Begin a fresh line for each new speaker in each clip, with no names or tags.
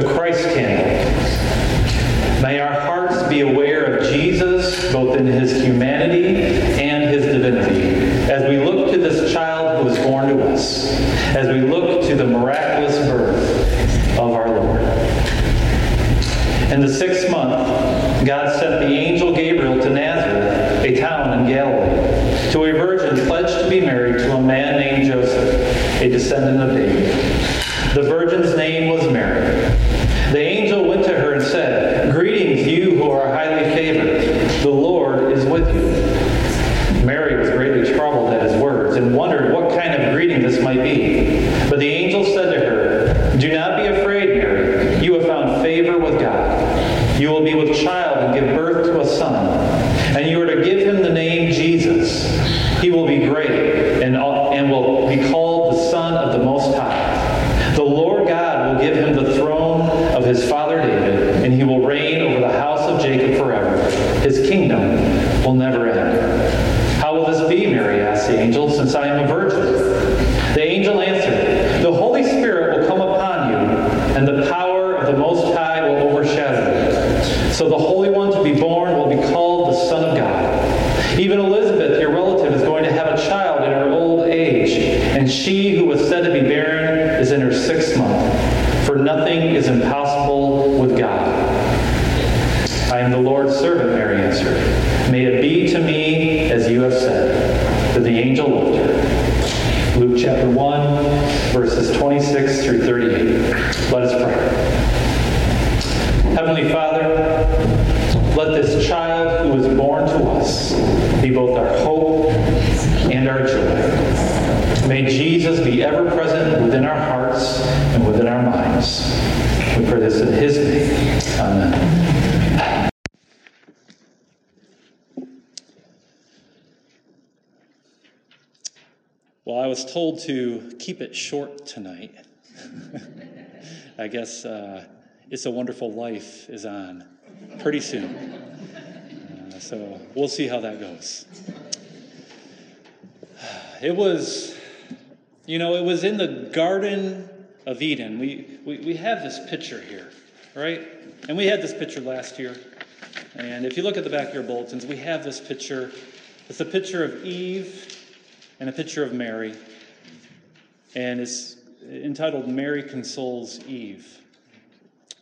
the Christ candle. May our hearts be aware of Jesus, both in his humanity and his divinity, as we look to this child who was born to us, as we look to the miraculous birth of our Lord. In the sixth month, God sent the angel Gabriel to Nazareth, a town in Galilee, to a virgin pledged to be married to a man named Joseph, a descendant of David. The virgin's name was Mary. The angel went to her and said, Greetings, you who are highly favored. The Lord is with you. Mary was greatly troubled at his words and wondered what kind of greeting this might be. But the angel said to her, Do not be afraid, Mary. You have found favor with God. You will be with child and give birth to a son, and you are to give him the name Jesus. He will be great and, and will be called the Son of the Most High. The Lord God will give him the throne of his father David, and he will reign over the house of Jacob forever. His kingdom will never end. How will this be, Mary asked the angel, since I am a virgin? The angel answered, The Holy Spirit will come upon you, and the power of the Most High will overshadow you. So the Holy One to be born will be called the Son of God. Even Elizabeth, your relative, is going to have a child in her old age, and she who was said to be barren is in her sixth month. For nothing is impossible with God. I am the Lord's servant, Mary answered. May it be to me as you have said. Then the angel left her. Luke chapter 1, verses 26 through 38. Let us pray. Heavenly Father, let this child who was born to us be both our hope and our joy. May Jesus be ever present within our hearts and within our minds. We pray this in his name. Amen. Well, I was told to keep it short tonight. I guess uh, It's a Wonderful Life is on pretty soon. Uh, so we'll see how that goes. It was, you know, it was in the Garden of Eden. We, we, we have this picture here, right? And we had this picture last year. And if you look at the back of your bulletins, we have this picture. It's a picture of Eve and a picture of Mary. And it's entitled Mary Consoles Eve.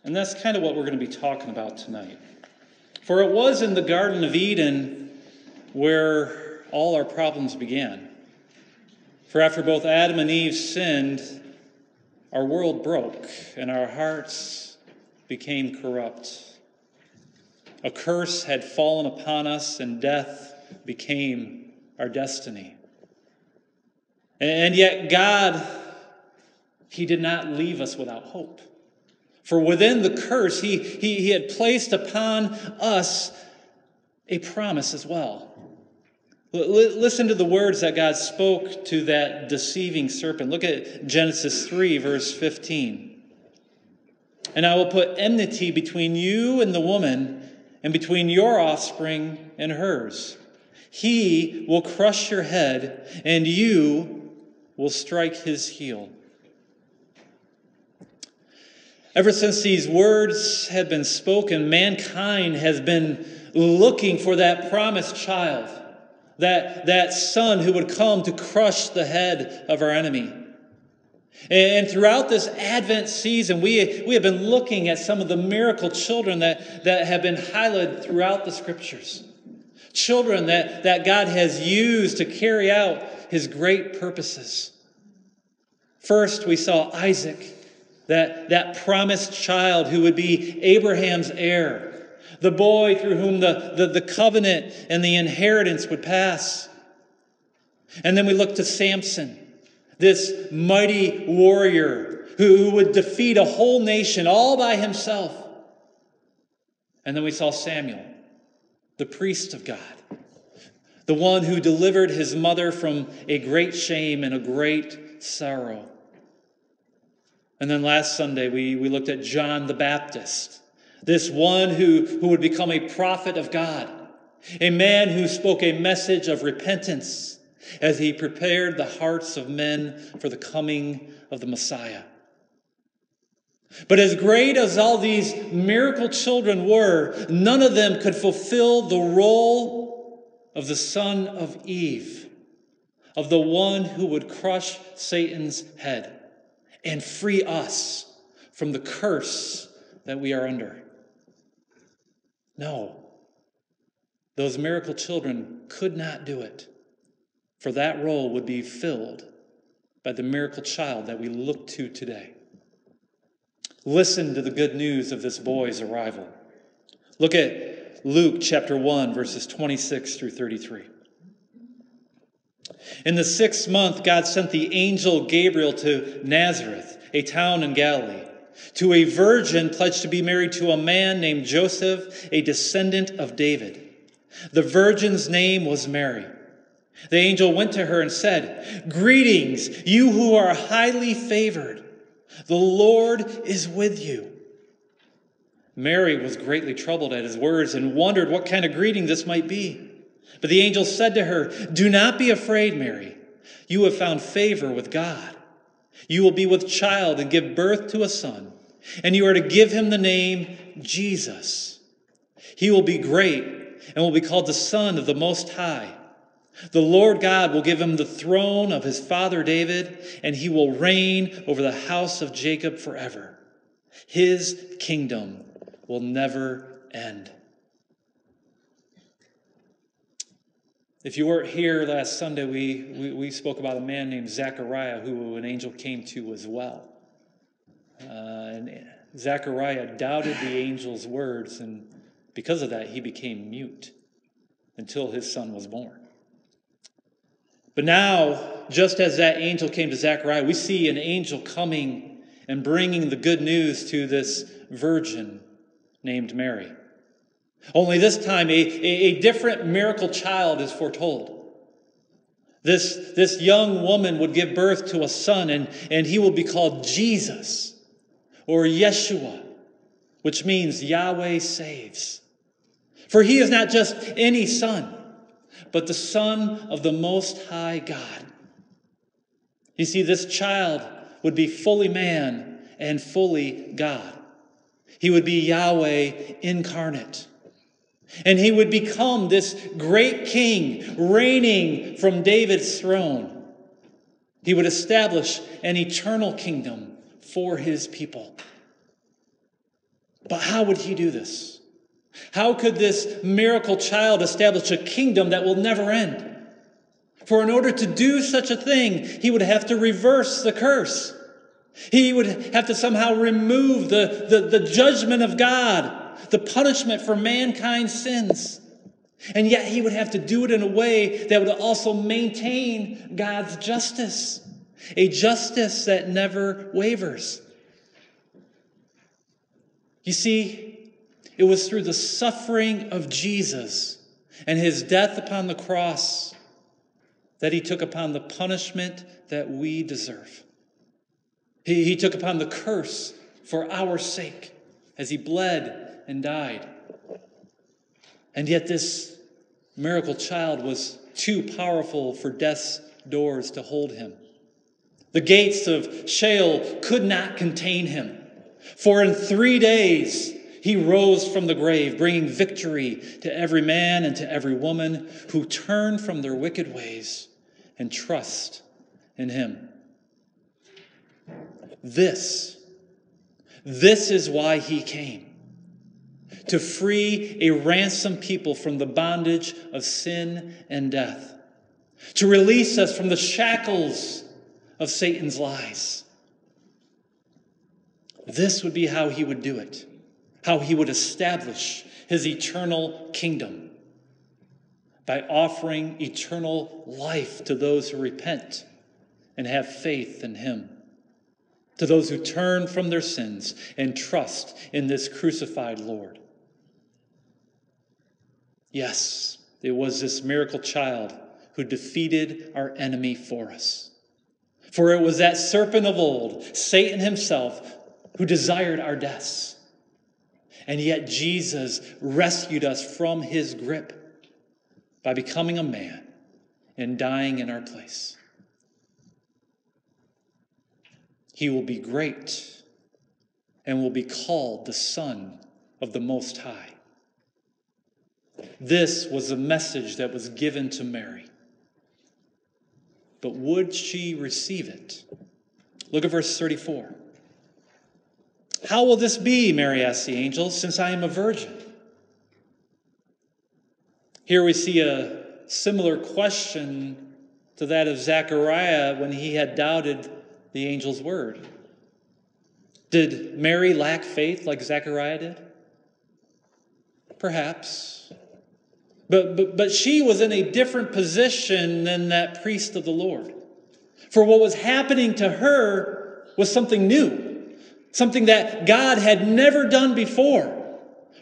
And that's kind of what we're going to be talking about tonight. For it was in the Garden of Eden where all our problems began. For after both Adam and Eve sinned, our world broke and our hearts became corrupt. A curse had fallen upon us, and death became our destiny. And yet, God, He did not leave us without hope. For within the curse, He, he, he had placed upon us a promise as well. L- listen to the words that God spoke to that deceiving serpent. Look at Genesis 3, verse 15. And I will put enmity between you and the woman, and between your offspring and hers. He will crush your head, and you will strike his heel. Ever since these words had been spoken, mankind has been looking for that promised child, that, that son who would come to crush the head of our enemy. And throughout this Advent season, we, we have been looking at some of the miracle children that, that have been highlighted throughout the scriptures. Children that, that God has used to carry out his great purposes. First, we saw Isaac, that, that promised child who would be Abraham's heir, the boy through whom the, the, the covenant and the inheritance would pass. And then we look to Samson, this mighty warrior who, who would defeat a whole nation all by himself. And then we saw Samuel, the priest of God the one who delivered his mother from a great shame and a great sorrow. And then last Sunday, we, we looked at John the Baptist, this one who, who would become a prophet of God, a man who spoke a message of repentance as he prepared the hearts of men for the coming of the Messiah. But as great as all these miracle children were, none of them could fulfill the role of the son of Eve, of the one who would crush Satan's head and free us from the curse that we are under. No, those miracle children could not do it, for that role would be filled by the miracle child that we look to today. Listen to the good news of this boy's arrival. Look at Luke chapter 1, verses 26 through 33. In the sixth month, God sent the angel Gabriel to Nazareth, a town in Galilee, to a virgin pledged to be married to a man named Joseph, a descendant of David. The virgin's name was Mary. The angel went to her and said, Greetings, you who are highly favored. The Lord is with you. Mary was greatly troubled at his words and wondered what kind of greeting this might be. But the angel said to her, Do not be afraid, Mary. You have found favor with God. You will be with child and give birth to a son, and you are to give him the name Jesus. He will be great and will be called the Son of the Most High. The Lord God will give him the throne of his father David, and he will reign over the house of Jacob forever. His kingdom will never end. If you weren't here last Sunday, we, we, we spoke about a man named Zechariah who an angel came to as well. Uh, and Zechariah doubted the angel's words, and because of that, he became mute until his son was born. But now, just as that angel came to Zechariah, we see an angel coming and bringing the good news to this virgin named Mary. Only this time, a, a, different miracle child is foretold. This, this young woman would give birth to a son, and, and he will be called Jesus or Yeshua, which means Yahweh saves. For he is not just any son but the Son of the Most High God. You see, this child would be fully man and fully God. He would be Yahweh incarnate. And he would become this great king reigning from David's throne. He would establish an eternal kingdom for his people. But how would he do this? How could this miracle child establish a kingdom that will never end? For in order to do such a thing, he would have to reverse the curse. He would have to somehow remove the, the, the judgment of God, the punishment for mankind's sins. And yet he would have to do it in a way that would also maintain God's justice, a justice that never wavers. You see, it was through the suffering of Jesus and his death upon the cross that he took upon the punishment that we deserve. He, he took upon the curse for our sake as he bled and died. And yet, this miracle child was too powerful for death's doors to hold him. The gates of Sheol could not contain him. For in three days, he rose from the grave, bringing victory to every man and to every woman who turn from their wicked ways and trust in him. This, this is why he came to free a ransomed people from the bondage of sin and death, to release us from the shackles of Satan's lies. This would be how he would do it how he would establish his eternal kingdom by offering eternal life to those who repent and have faith in him, to those who turn from their sins and trust in this crucified Lord. Yes, it was this miracle child who defeated our enemy for us. For it was that serpent of old, Satan himself, who desired our deaths. And yet Jesus rescued us from his grip by becoming a man and dying in our place. He will be great and will be called the Son of the Most High. This was the message that was given to Mary. But would she receive it? Look at verse 34. How will this be, Mary asked the angel, since I am a virgin? Here we see a similar question to that of Zechariah when he had doubted the angel's word. Did Mary lack faith like Zechariah did? Perhaps. But, but, but she was in a different position than that priest of the Lord. For what was happening to her was something new, something that God had never done before.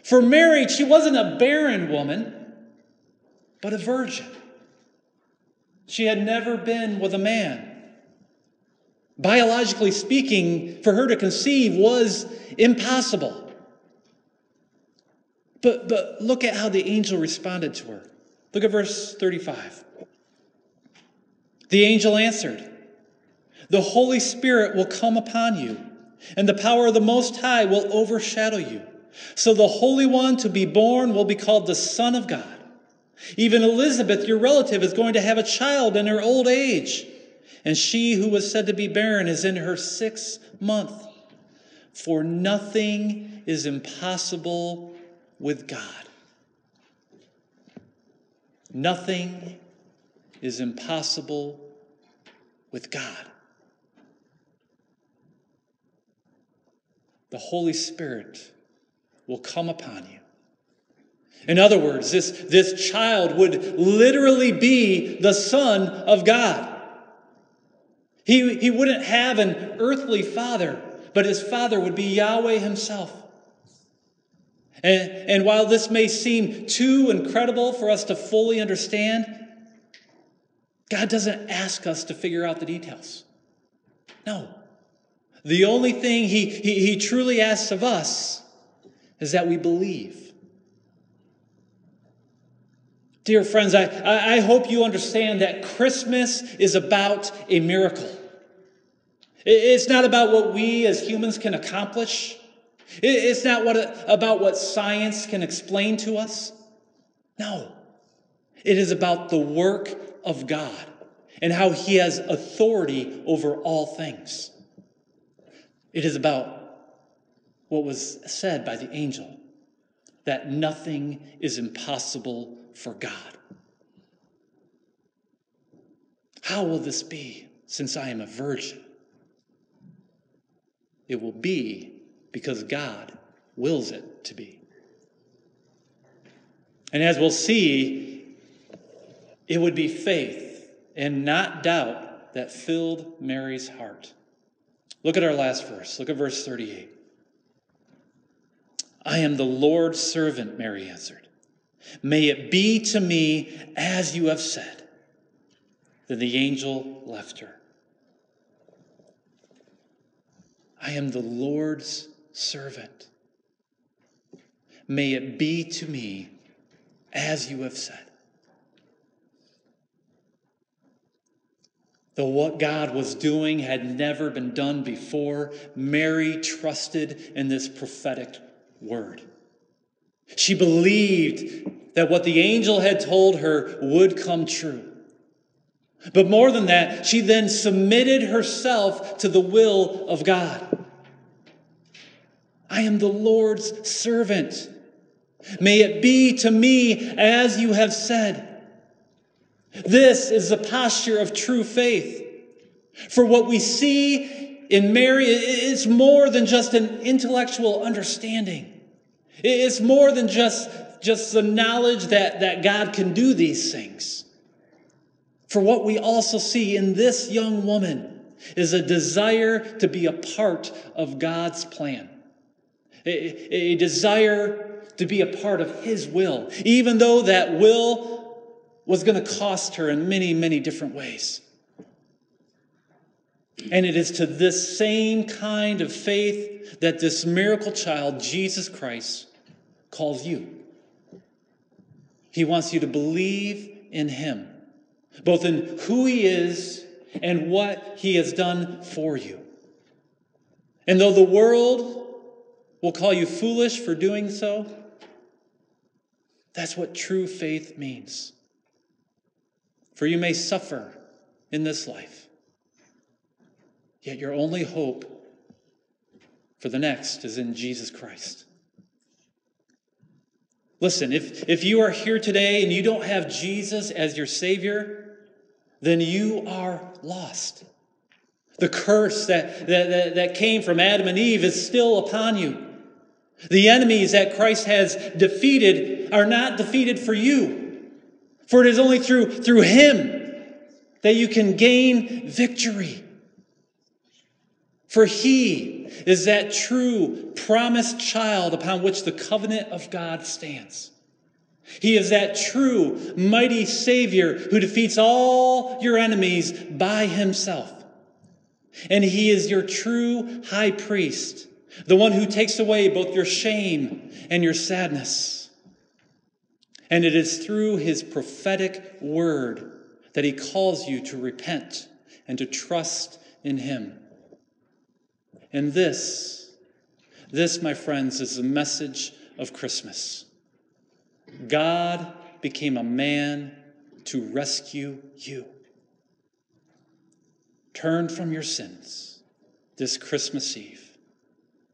For Mary, she wasn't a barren woman, but a virgin. She had never been with a man. Biologically speaking, for her to conceive was impossible. But, but look at how the angel responded to her. Look at verse 35. The angel answered, The Holy Spirit will come upon you, and the power of the Most High will overshadow you. So the Holy One to be born will be called the Son of God. Even Elizabeth, your relative, is going to have a child in her old age, and she who was said to be barren is in her sixth month. For nothing is impossible with God. Nothing is impossible with God. The Holy Spirit will come upon you. In other words, this, this child would literally be the Son of God. He, he wouldn't have an earthly father, but his father would be Yahweh himself. And, and while this may seem too incredible for us to fully understand, God doesn't ask us to figure out the details. No. The only thing he, he, he truly asks of us is that we believe. Dear friends, I, I hope you understand that Christmas is about a miracle. It's not about what we as humans can accomplish. It's not what, about what science can explain to us. No. It is about the work of God and how He has authority over all things. It is about what was said by the angel that nothing is impossible for God. How will this be since I am a virgin? It will be because God wills it to be. And as we'll see, it would be faith and not doubt that filled Mary's heart. Look at our last verse. Look at verse 38. I am the Lord's servant, Mary answered. May it be to me as you have said. Then the angel left her. I am the Lord's servant. May it be to me as you have said. Though what God was doing had never been done before, Mary trusted in this prophetic word. She believed that what the angel had told her would come true. But more than that, she then submitted herself to the will of God. I am the Lord's servant. May it be to me as you have said. This is the posture of true faith. For what we see in Mary is more than just an intellectual understanding. It's more than just, just the knowledge that, that God can do these things. For what we also see in this young woman is a desire to be a part of God's plan a, a desire to be a part of His will, even though that will was going to cost her in many, many different ways. And it is to this same kind of faith that this miracle child, Jesus Christ, calls you. He wants you to believe in Him, both in who He is and what He has done for you. And though the world will call you foolish for doing so. That's what true faith means. For you may suffer in this life, yet your only hope for the next is in Jesus Christ. Listen, if, if you are here today and you don't have Jesus as your Savior, then you are lost. The curse that, that, that, that came from Adam and Eve is still upon you. The enemies that Christ has defeated are not defeated for you. For it is only through, through Him that you can gain victory. For He is that true promised child upon which the covenant of God stands. He is that true, mighty Savior who defeats all your enemies by Himself. And He is your true high priest the one who takes away both your shame and your sadness. And it is through his prophetic word that he calls you to repent and to trust in him. And this, this, my friends, is the message of Christmas. God became a man to rescue you. Turn from your sins this Christmas Eve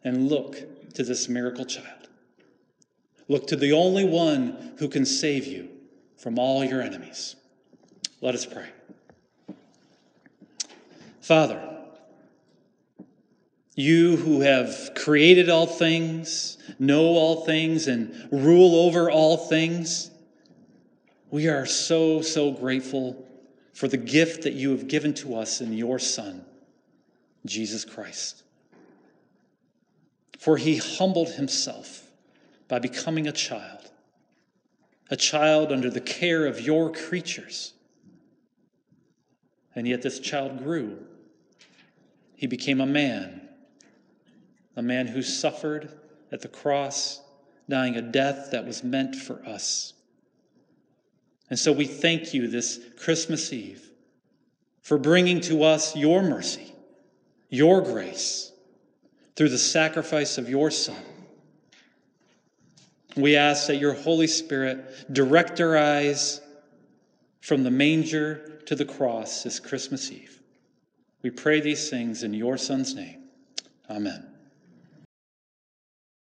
and look to this miracle child. Look to the only one who can save you from all your enemies. Let us pray. Father, you who have created all things, know all things, and rule over all things, we are so, so grateful for the gift that you have given to us in your Son, Jesus Christ. For he humbled himself by becoming a child, a child under the care of your creatures. And yet this child grew. He became a man, a man who suffered at the cross, dying a death that was meant for us. And so we thank you this Christmas Eve for bringing to us your mercy, your grace through the sacrifice of your Son. We ask that your Holy Spirit direct our eyes from the manger to the cross this Christmas Eve. We pray these things in your Son's name. Amen.